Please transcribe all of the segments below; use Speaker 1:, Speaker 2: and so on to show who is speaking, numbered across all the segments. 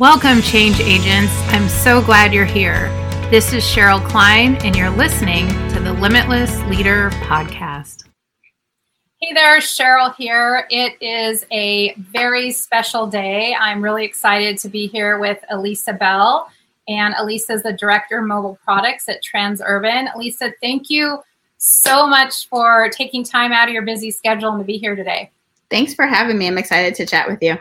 Speaker 1: Welcome, change agents. I'm so glad you're here. This is Cheryl Klein, and you're listening to the Limitless Leader Podcast. Hey there, Cheryl here. It is a very special day. I'm really excited to be here with Elisa Bell. And Elisa is the Director of Mobile Products at Transurban. Elisa, thank you so much for taking time out of your busy schedule and to be here today.
Speaker 2: Thanks for having me. I'm excited to chat with you.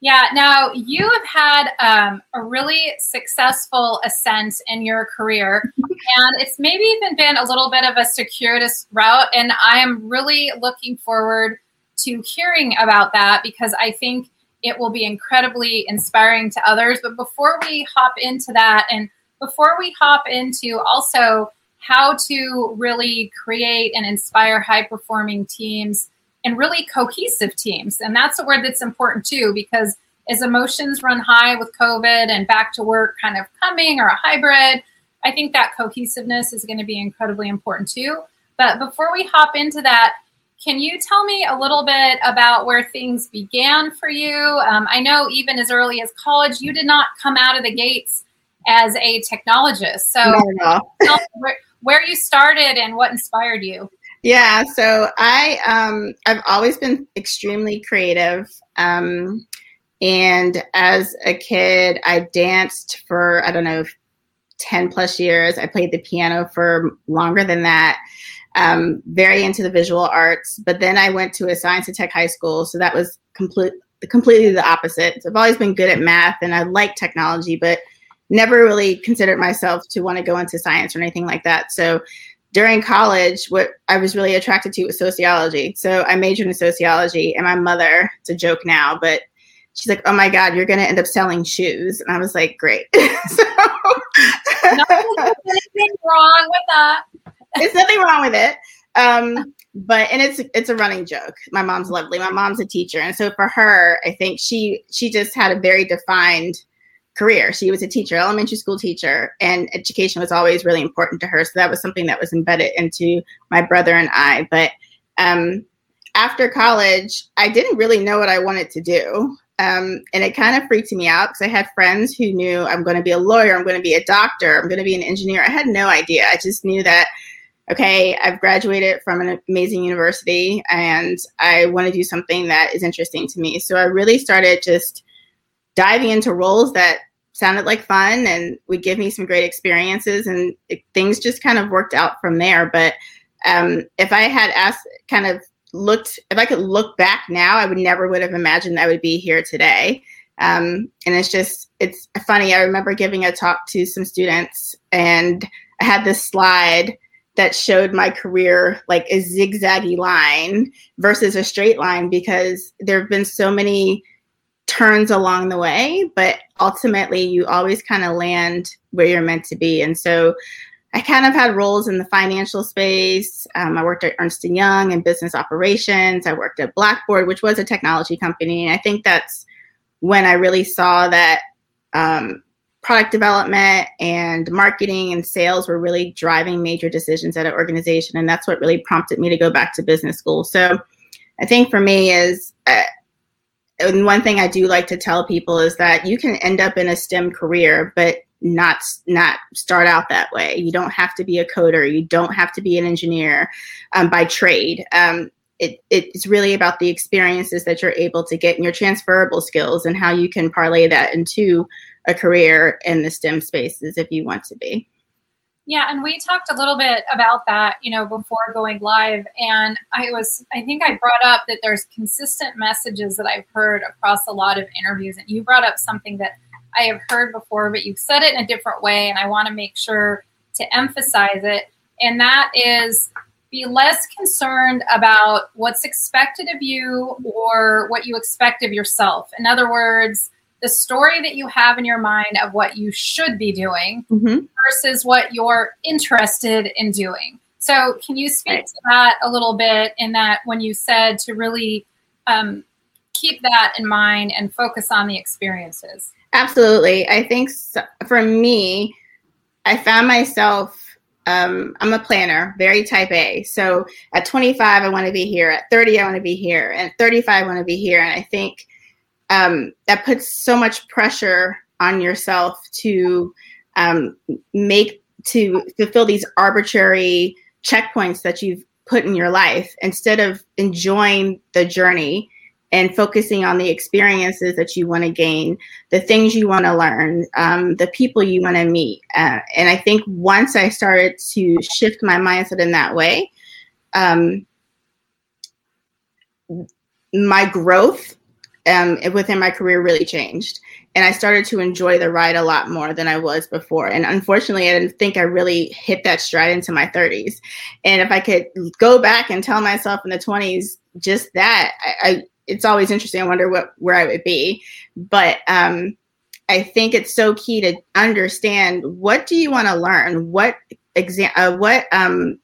Speaker 1: Yeah, now you have had um, a really successful ascent in your career, and it's maybe even been a little bit of a circuitous route. And I am really looking forward to hearing about that because I think it will be incredibly inspiring to others. But before we hop into that, and before we hop into also how to really create and inspire high performing teams and really cohesive teams. And that's a word that's important too, because as emotions run high with COVID and back to work kind of coming or a hybrid, I think that cohesiveness is going to be incredibly important too. But before we hop into that, can you tell me a little bit about where things began for you? Um, I know even as early as college, you did not come out of the gates as a technologist. So, no, no. where, where you started and what inspired you.
Speaker 2: Yeah, so I um, I've always been extremely creative. Um, and as a kid, I danced for I don't know, ten plus years. I played the piano for longer than that. Um, very into the visual arts, but then I went to a science and tech high school, so that was complete completely the opposite. So I've always been good at math and I like technology, but never really considered myself to want to go into science or anything like that. So during college, what I was really attracted to was sociology. So I majored in sociology, and my mother, it's a joke now, but she's like, "Oh my God, you're going to end up selling shoes," and I was like, "Great." so,
Speaker 1: nothing wrong with that.
Speaker 2: There's nothing wrong with it. Um, but and it's it's a running joke. My mom's lovely. My mom's a teacher, and so for her, I think she she just had a very defined career. She was a teacher, elementary school teacher, and education was always really important to her. So that was something that was embedded into my brother and I. But um, after college, I didn't really know what I wanted to do. Um, and it kind of freaked me out because I had friends who knew I'm going to be a lawyer, I'm going to be a doctor, I'm going to be an engineer. I had no idea. I just knew that, okay, I've graduated from an amazing university and I want to do something that is interesting to me. So I really started just diving into roles that sounded like fun and would give me some great experiences and it, things just kind of worked out from there. But um, if i had asked kind of looked if i could look back now i would never would have imagined i would be here today. Um, and it's just it's funny i remember giving a talk to some students and i had this slide that showed my career like a zigzaggy line versus a straight line because there have been so many turns along the way, but ultimately you always kind of land where you're meant to be. And so I kind of had roles in the financial space. Um, I worked at Ernst & Young in business operations. I worked at Blackboard, which was a technology company. And I think that's when I really saw that um, product development and marketing and sales were really driving major decisions at an organization. And that's what really prompted me to go back to business school. So I think for me is uh, and one thing I do like to tell people is that you can end up in a STEM career, but not not start out that way. You don't have to be a coder. You don't have to be an engineer um, by trade. Um, it, it's really about the experiences that you're able to get and your transferable skills and how you can parlay that into a career in the STEM spaces if you want to be.
Speaker 1: Yeah, and we talked a little bit about that, you know, before going live. And I was, I think I brought up that there's consistent messages that I've heard across a lot of interviews. And you brought up something that I have heard before, but you said it in a different way. And I want to make sure to emphasize it. And that is be less concerned about what's expected of you or what you expect of yourself. In other words, the story that you have in your mind of what you should be doing mm-hmm. versus what you're interested in doing. So, can you speak right. to that a little bit? In that, when you said to really um, keep that in mind and focus on the experiences.
Speaker 2: Absolutely. I think so, for me, I found myself, um, I'm a planner, very type A. So at 25, I want to be here. At 30, I want to be here. And 35, I want to be here. And I think um, that puts so much pressure on yourself to um, make to fulfill these arbitrary checkpoints that you've put in your life instead of enjoying the journey and focusing on the experiences that you want to gain, the things you want to learn, um, the people you want to meet. Uh, and I think once I started to shift my mindset in that way, um, my growth um, within my career really changed. And I started to enjoy the ride a lot more than I was before. And unfortunately, I didn't think I really hit that stride into my 30s. And if I could go back and tell myself in the 20s just that, I, I it's always interesting. I wonder what where I would be. But um, I think it's so key to understand what do you want to learn, what exam, uh, what um,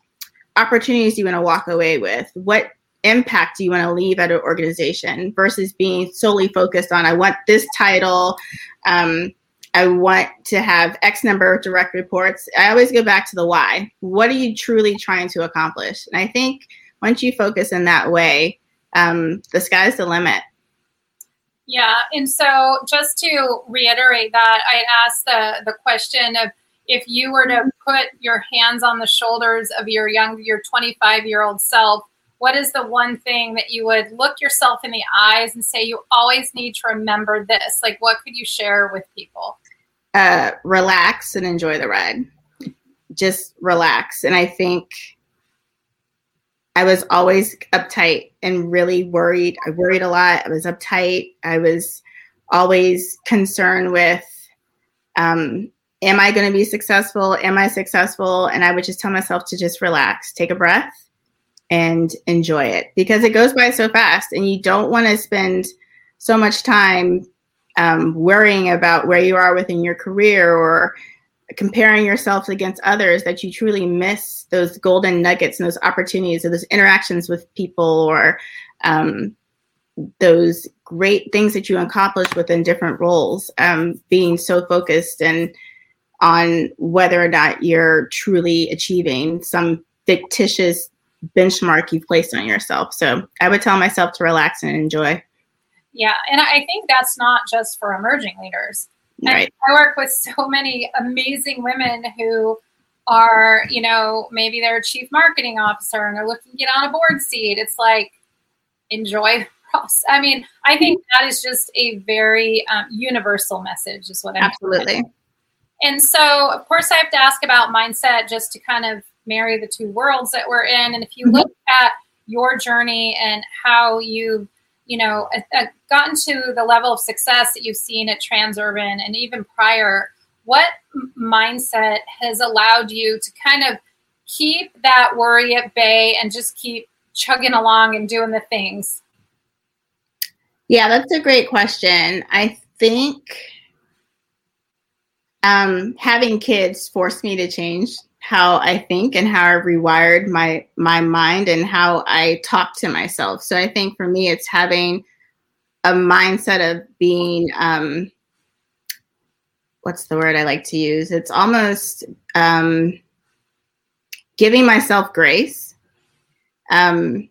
Speaker 2: opportunities do you want to walk away with, what impact do you want to leave at an organization versus being solely focused on I want this title. Um, I want to have X number of direct reports. I always go back to the why. What are you truly trying to accomplish? And I think once you focus in that way, um, the sky's the limit.
Speaker 1: Yeah, and so just to reiterate that, I asked the the question of if you were to put your hands on the shoulders of your young, your 25 year old self, what is the one thing that you would look yourself in the eyes and say you always need to remember this? Like, what could you share with people?
Speaker 2: Uh, relax and enjoy the ride. Just relax, and I think I was always uptight and really worried. I worried a lot. I was uptight. I was always concerned with um, am I going to be successful? Am I successful? And I would just tell myself to just relax, take a breath, and enjoy it because it goes by so fast. And you don't want to spend so much time um, worrying about where you are within your career or comparing yourself against others that you truly miss those golden nuggets and those opportunities or those interactions with people or um, those great things that you accomplish within different roles um, being so focused and on whether or not you're truly achieving some fictitious benchmark you've placed on yourself so i would tell myself to relax and enjoy
Speaker 1: yeah and i think that's not just for emerging leaders Right. I work with so many amazing women who are, you know, maybe they're a chief marketing officer and they're looking to get on a board seat. It's like, enjoy the process. I mean, I think that is just a very um, universal message, is what I'm
Speaker 2: absolutely.
Speaker 1: And so, of course, I have to ask about mindset just to kind of marry the two worlds that we're in. And if you mm-hmm. look at your journey and how you you know, gotten to the level of success that you've seen at Transurban and even prior, what mindset has allowed you to kind of keep that worry at bay and just keep chugging along and doing the things?
Speaker 2: Yeah, that's a great question. I think um, having kids forced me to change how I think and how I rewired my my mind and how I talk to myself. So I think for me, it's having a mindset of being um, what's the word I like to use? It's almost um, giving myself grace. Um,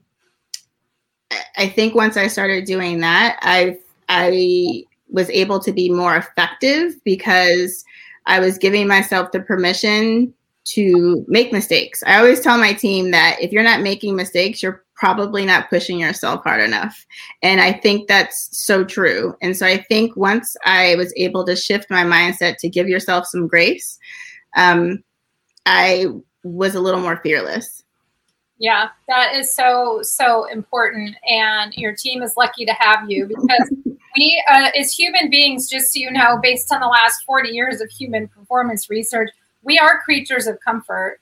Speaker 2: I think once I started doing that, I I was able to be more effective because I was giving myself the permission to make mistakes. I always tell my team that if you're not making mistakes, you're probably not pushing yourself hard enough. And I think that's so true. And so I think once I was able to shift my mindset to give yourself some grace, um, I was a little more fearless.
Speaker 1: Yeah, that is so, so important. And your team is lucky to have you because we, uh, as human beings, just so you know, based on the last 40 years of human performance research, we are creatures of comfort.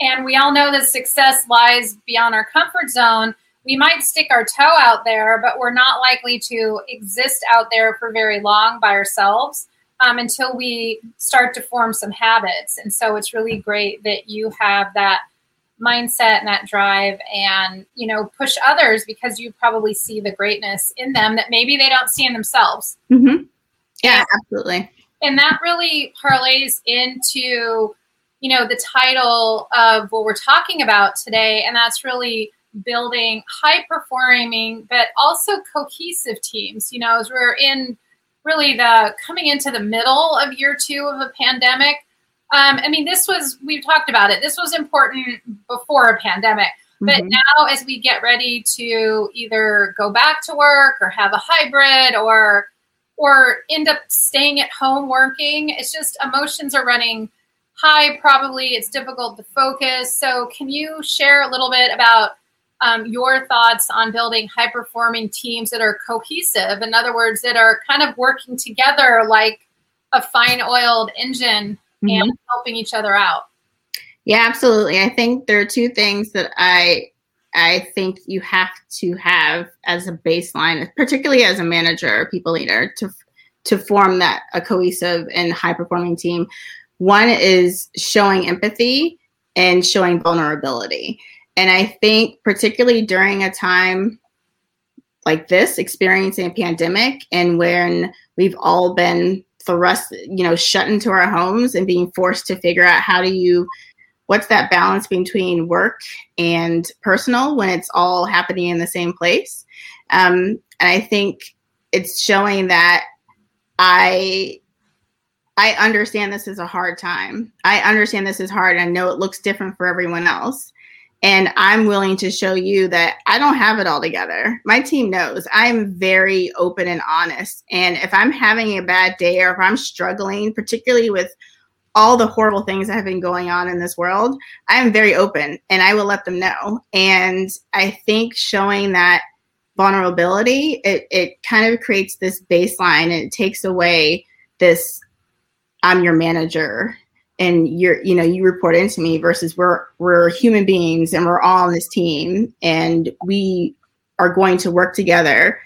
Speaker 1: And we all know that success lies beyond our comfort zone. We might stick our toe out there, but we're not likely to exist out there for very long by ourselves um, until we start to form some habits. And so it's really great that you have that mindset and that drive and you know push others because you probably see the greatness in them that maybe they don't see in themselves
Speaker 2: mm-hmm. yeah absolutely
Speaker 1: and that really parlays into you know the title of what we're talking about today and that's really building high performing but also cohesive teams. You know, as we're in really the coming into the middle of year two of a pandemic. Um, I mean, this was we've talked about it. This was important before a pandemic. But mm-hmm. now, as we get ready to either go back to work or have a hybrid or or end up staying at home working, it's just emotions are running high. Probably it's difficult to focus. So, can you share a little bit about um, your thoughts on building high performing teams that are cohesive? In other words, that are kind of working together like a fine oiled engine mm-hmm. and helping each other out.
Speaker 2: Yeah, absolutely. I think there are two things that I I think you have to have as a baseline, particularly as a manager or people leader, to to form that a cohesive and high performing team. One is showing empathy and showing vulnerability. And I think particularly during a time like this, experiencing a pandemic and when we've all been thrust, you know, shut into our homes and being forced to figure out how do you what's that balance between work and personal when it's all happening in the same place? Um, and i think it's showing that i i understand this is a hard time. I understand this is hard. I know it looks different for everyone else. And i'm willing to show you that i don't have it all together. My team knows. I'm very open and honest. And if i'm having a bad day or if i'm struggling particularly with all the horrible things that have been going on in this world, I am very open and I will let them know. And I think showing that vulnerability, it, it kind of creates this baseline and it takes away this I'm your manager and you're you know you report into me versus we're we're human beings and we're all on this team and we are going to work together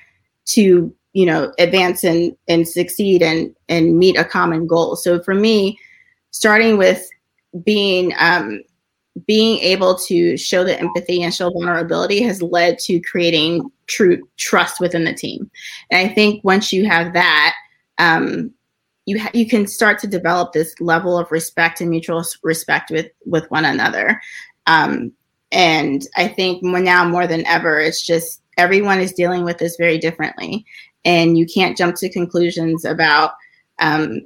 Speaker 2: to you know advance and and succeed and and meet a common goal so for me starting with being um, being able to show the empathy and show vulnerability has led to creating true trust within the team. And I think once you have that, um, you ha- you can start to develop this level of respect and mutual respect with with one another. Um, and I think more now more than ever, it's just everyone is dealing with this very differently, and you can't jump to conclusions about um,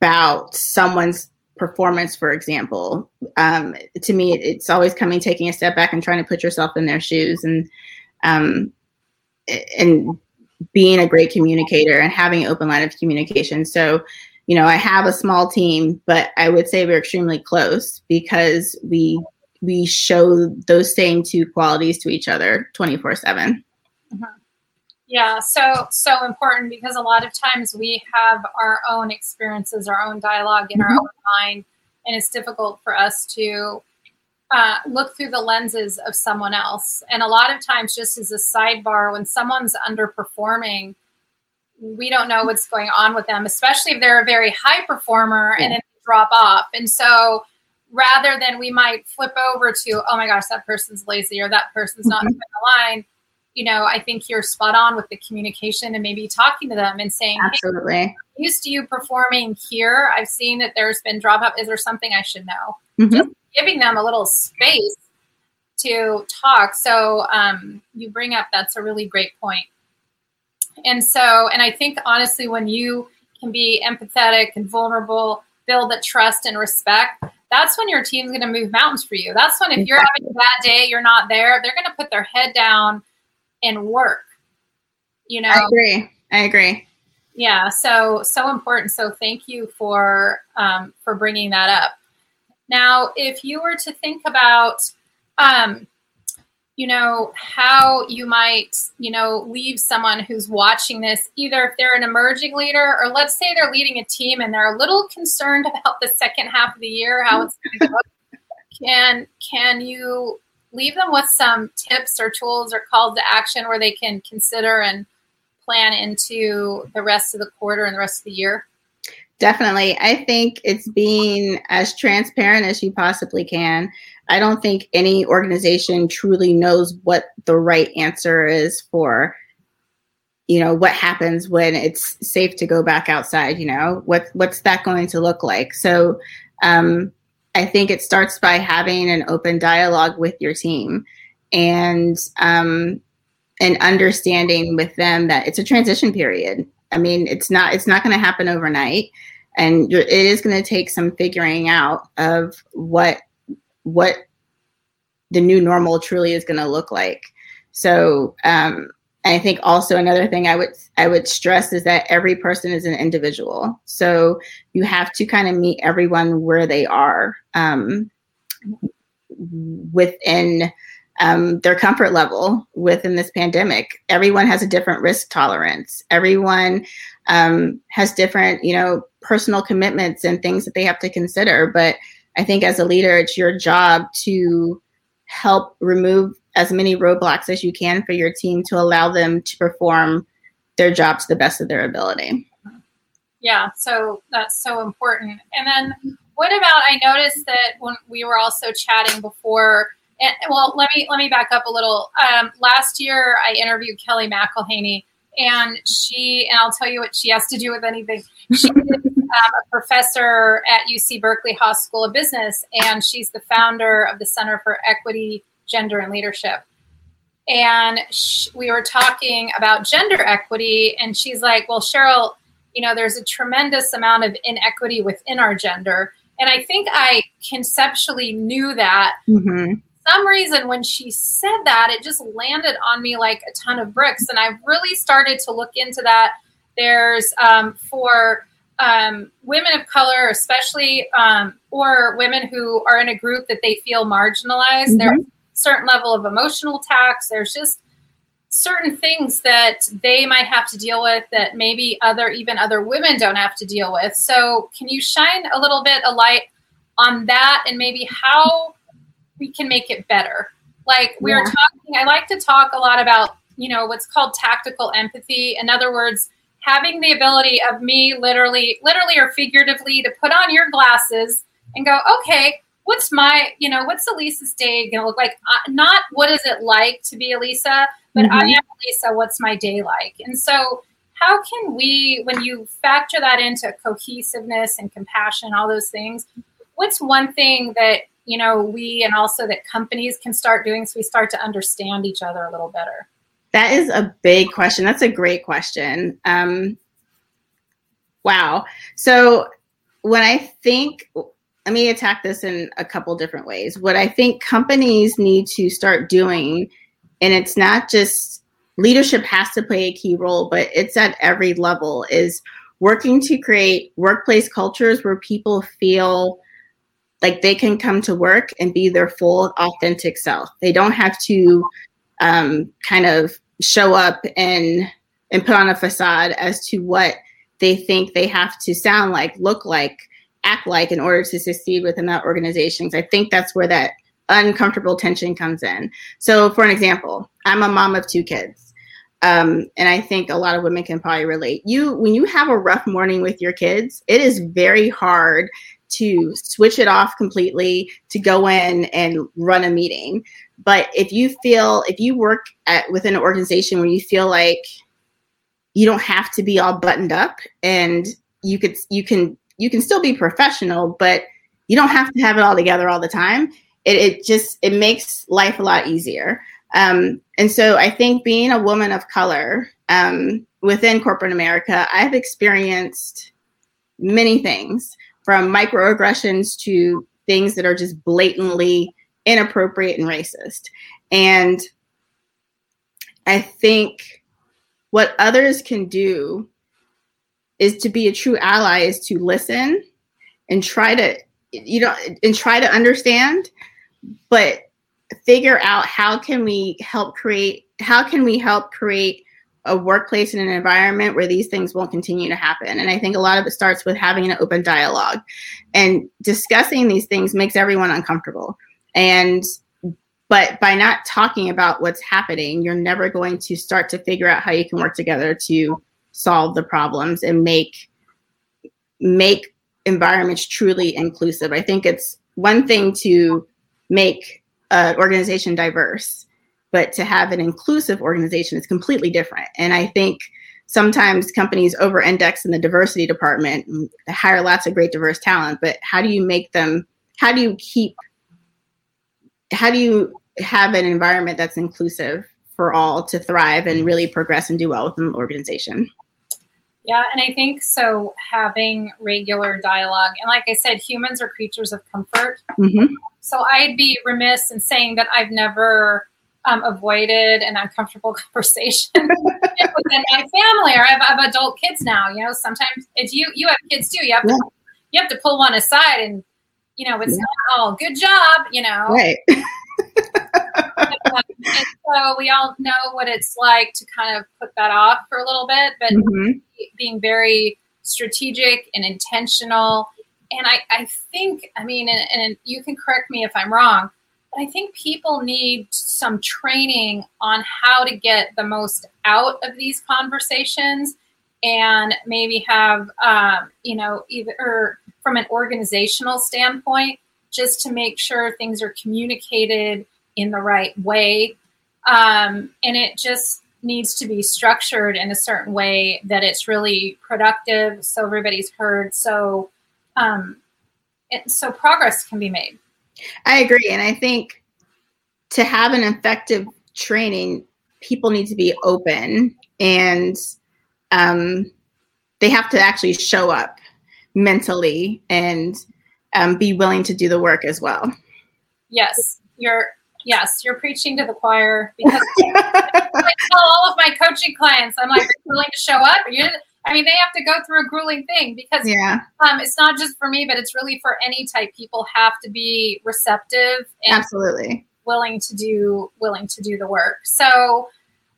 Speaker 2: about someone's performance, for example. Um, to me, it's always coming, taking a step back and trying to put yourself in their shoes and um, and being a great communicator and having an open line of communication. So, you know, I have a small team, but I would say we're extremely close because we we show those same two qualities to each other 24 7 mm-hmm.
Speaker 1: Yeah, so so important because a lot of times we have our own experiences, our own dialogue in mm-hmm. our own mind, and it's difficult for us to uh, look through the lenses of someone else. And a lot of times, just as a sidebar, when someone's underperforming, we don't know what's going on with them, especially if they're a very high performer yeah. and then drop off. And so rather than we might flip over to, oh my gosh, that person's lazy or that person's not mm-hmm. in the line you know, I think you're spot on with the communication and maybe talking to them and saying,
Speaker 2: absolutely. Hey,
Speaker 1: used to you performing here. I've seen that there's been drop up. Is there something I should know? Mm-hmm. Just giving them a little space to talk. So um, you bring up that's a really great point. And so, and I think honestly, when you can be empathetic and vulnerable, build that trust and respect, that's when your team's going to move mountains for you. That's when if you're having a bad day, you're not there, they're going to put their head down and work. You know,
Speaker 2: I agree. I agree.
Speaker 1: Yeah, so so important. So thank you for um, for bringing that up. Now, if you were to think about, um, you know, how you might, you know, leave someone who's watching this, either if they're an emerging leader or let's say they're leading a team and they're a little concerned about the second half of the year, how it's going to go. Can can you leave them with some tips or tools or calls to action where they can consider and plan into the rest of the quarter and the rest of the year?
Speaker 2: Definitely. I think it's being as transparent as you possibly can. I don't think any organization truly knows what the right answer is for you know what happens when it's safe to go back outside you know what what's that going to look like so um I think it starts by having an open dialogue with your team and um, and understanding with them that it's a transition period. I mean, it's not it's not going to happen overnight, and it is going to take some figuring out of what what the new normal truly is going to look like. So um, I think also another thing I would I would stress is that every person is an individual. So you have to kind of meet everyone where they are um, within um, their comfort level within this pandemic. Everyone has a different risk tolerance. Everyone um, has different, you know, personal commitments and things that they have to consider. But I think as a leader, it's your job to help remove as many roadblocks as you can for your team to allow them to perform their job to the best of their ability.
Speaker 1: Yeah, so that's so important. And then what about I noticed that when we were also chatting before and, well, let me let me back up a little. Um, last year, I interviewed Kellie McElhaney, and she and I'll tell you what she has to do with anything. She is um, a professor at UC Berkeley Haas School of Business, and she's the founder of the Center for Equity, Gender, and Leadership. And sh- we were talking about gender equity, and she's like, "Well, Cheryl, you know, there's a tremendous amount of inequity within our gender." And I think I conceptually knew that. Mm-hmm some reason when she said that, it just landed on me like a ton of bricks. And I've really started to look into that. There's um, for um, women of color, especially, um, or women who are in a group that they feel marginalized. Mm-hmm. There's certain level of emotional tax. There's just certain things that they might have to deal with that maybe other even other women don't have to deal with. So, can you shine a little bit of light on that and maybe how we can make it better. Like we yeah. are talking, I like to talk a lot about, you know, what's called tactical empathy. In other words, having the ability of me literally, literally or figuratively to put on your glasses and go, okay, what's my, you know, what's Elisa's day going to look like? Uh, not what is it like to be Elisa, but mm-hmm. I am Elisa. What's my day like? And so, how can we, when you factor that into cohesiveness and compassion, all those things, what's one thing that you know, we and also that companies can start doing so we start to understand each other a little better?
Speaker 2: That is a big question. That's a great question. Um, wow. So when I think, let me attack this in a couple different ways. What I think companies need to start doing, and it's not just leadership has to play a key role, but it's at every level, is working to create workplace cultures where people feel like they can come to work and be their full authentic self they don't have to um, kind of show up and and put on a facade as to what they think they have to sound like look like act like in order to succeed within that organization i think that's where that uncomfortable tension comes in so for an example i'm a mom of two kids um, and I think a lot of women can probably relate. You, when you have a rough morning with your kids, it is very hard to switch it off completely to go in and run a meeting but if you feel if you work at within an organization where you feel like you don't have to be all buttoned up and you could you can you can still be professional but you don't have to have it all together all the time it, it just it makes life a lot easier um, and so i think being a woman of color um, within corporate america i've experienced many things from microaggressions to things that are just blatantly inappropriate and racist. And I think what others can do is to be a true ally is to listen and try to you know and try to understand but figure out how can we help create how can we help create a workplace and an environment where these things won't continue to happen. And I think a lot of it starts with having an open dialogue and discussing these things makes everyone uncomfortable. And but by not talking about what's happening, you're never going to start to figure out how you can work together to solve the problems and make make environments truly inclusive. I think it's one thing to make an organization diverse but to have an inclusive organization is completely different. And I think sometimes companies over index in the diversity department, hire lots of great diverse talent, but how do you make them how do you keep how do you have an environment that's inclusive for all to thrive and really progress and do well within the organization
Speaker 1: yeah, and I think so having regular dialogue. And like I said, humans are creatures of comfort. Mm-hmm. So I'd be remiss in saying that I've never um, avoided an uncomfortable conversation within my family or I have, I have, adult kids now. You know, sometimes it's you, you have kids too. You have to, you have to pull one aside and, you know, it's yeah. not all good job, you know.
Speaker 2: Right.
Speaker 1: and so we all know what it's like to kind of put that off for a little bit, but mm-hmm. being very strategic and intentional. And I, I think, I mean, and, and you can correct me if I'm wrong, but I think people need some training on how to get the most out of these conversations and maybe have, um, you know, either from an organizational standpoint, just to make sure things are communicated in the right way. Um, and it just needs to be structured in a certain way that it's really productive so everybody's heard so um, it, so progress can be made
Speaker 2: i agree and i think to have an effective training people need to be open and um, they have to actually show up mentally and um, be willing to do the work as well
Speaker 1: yes you're yes, you're preaching to the choir because I tell all of my coaching clients, I'm like, willing to show up? You, I mean, they have to go through a grueling thing because
Speaker 2: yeah.
Speaker 1: um, it's not just for me, but it's really for any type. People have to be receptive
Speaker 2: and absolutely
Speaker 1: willing to do willing to do the work. So,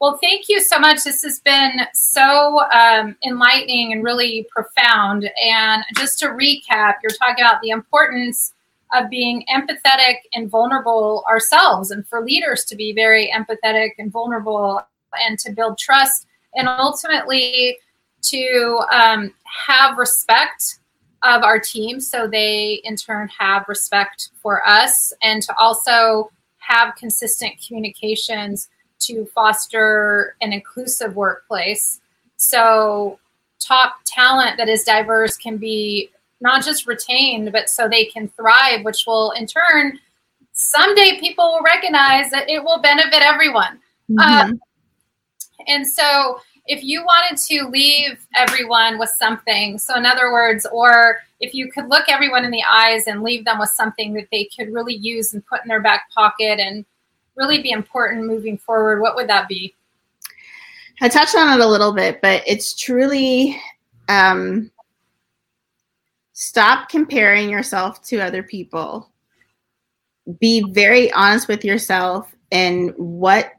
Speaker 1: well, thank you so much. This has been so um, enlightening and really profound. And just to recap, you're talking about the importance of being empathetic and vulnerable ourselves, and for leaders to be very empathetic and vulnerable and to build trust, and ultimately to um, have respect of our team so they in turn have respect for us, and to also have consistent communications to foster an inclusive workplace. So, top talent that is diverse can be not just retained, but so they can thrive, which will in turn someday people will recognize that it will benefit everyone. Mm-hmm. Um, and so if you wanted to leave everyone with something, so in other words, or if you could look everyone in the eyes and leave them with something that they could really use and put in their back pocket and really be important moving forward, what would that be?
Speaker 2: I touched on it a little bit, but it's truly um, stop comparing yourself to other people. Be very honest with yourself and what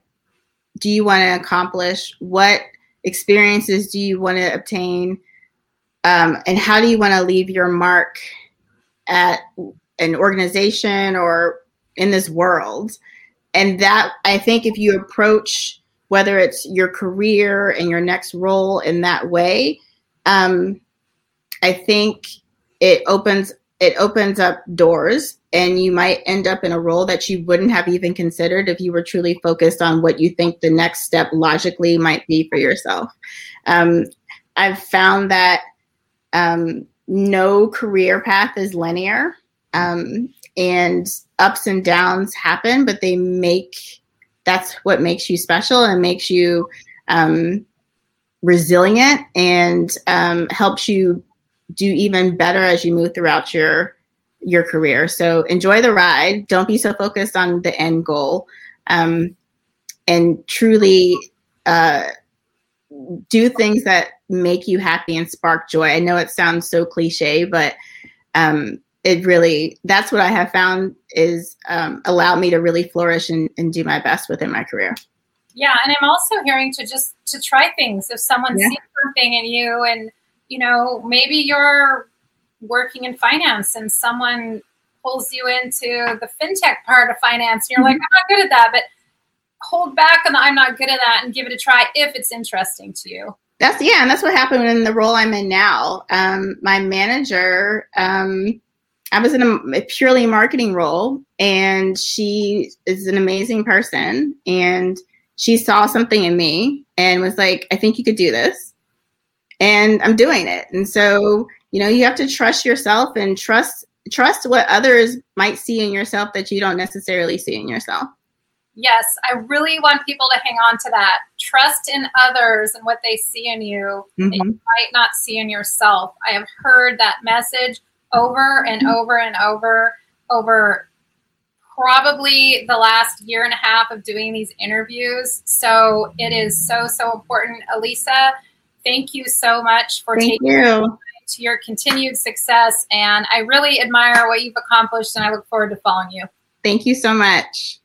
Speaker 2: do you want to accomplish? What experiences do you want to obtain? Um, and how do you want to leave your mark at an organization or in this world? And that, I think, if you approach whether it's your career and your next role in that way, um, I think it opens it opens up doors and you might end up in a role that you wouldn't have even considered if you were truly focused on what you think the next step logically might be for yourself. Um, i've found that um, no career path is linear um, and ups and downs happen but they make that's what makes you special and makes you um, resilient and um, helps you do even better as you move throughout your your career. So enjoy the ride. Don't be so focused on the end goal, um, and truly uh, do things that make you happy and spark joy. I know it sounds so cliche, but um, it really that's what I have found is um, allowed me to really flourish and, and do my best within my career.
Speaker 1: Yeah, and I'm also hearing to just to try things. If someone yeah. sees something in you and you know, maybe you're working in finance and someone pulls you into the fintech part of finance and you're like, mm-hmm. I'm not good at that, but hold back on the I'm not good at that and give it a try if it's interesting to you.
Speaker 2: That's yeah, and that's what happened in the role I'm in now. Um, my manager, um, I was in a, a purely marketing role, and she is an amazing person, and she saw something in me and was like, "I think you could do this." And I'm doing it. And so, you know, you have to trust yourself and trust trust what others might see in yourself that you don't necessarily see in yourself.
Speaker 1: Yes, I really want people to hang on to that. Trust in others and what they see in you mm-hmm. that you might not see in yourself. I have heard that message over and over and over over probably the last year and a half of doing these interviews. So it is so, so important. Elisa, thank you so much for
Speaker 2: thank
Speaker 1: taking
Speaker 2: you.
Speaker 1: to your continued success. And I really admire what you've accomplished and I look forward to following you.
Speaker 2: Thank you so much.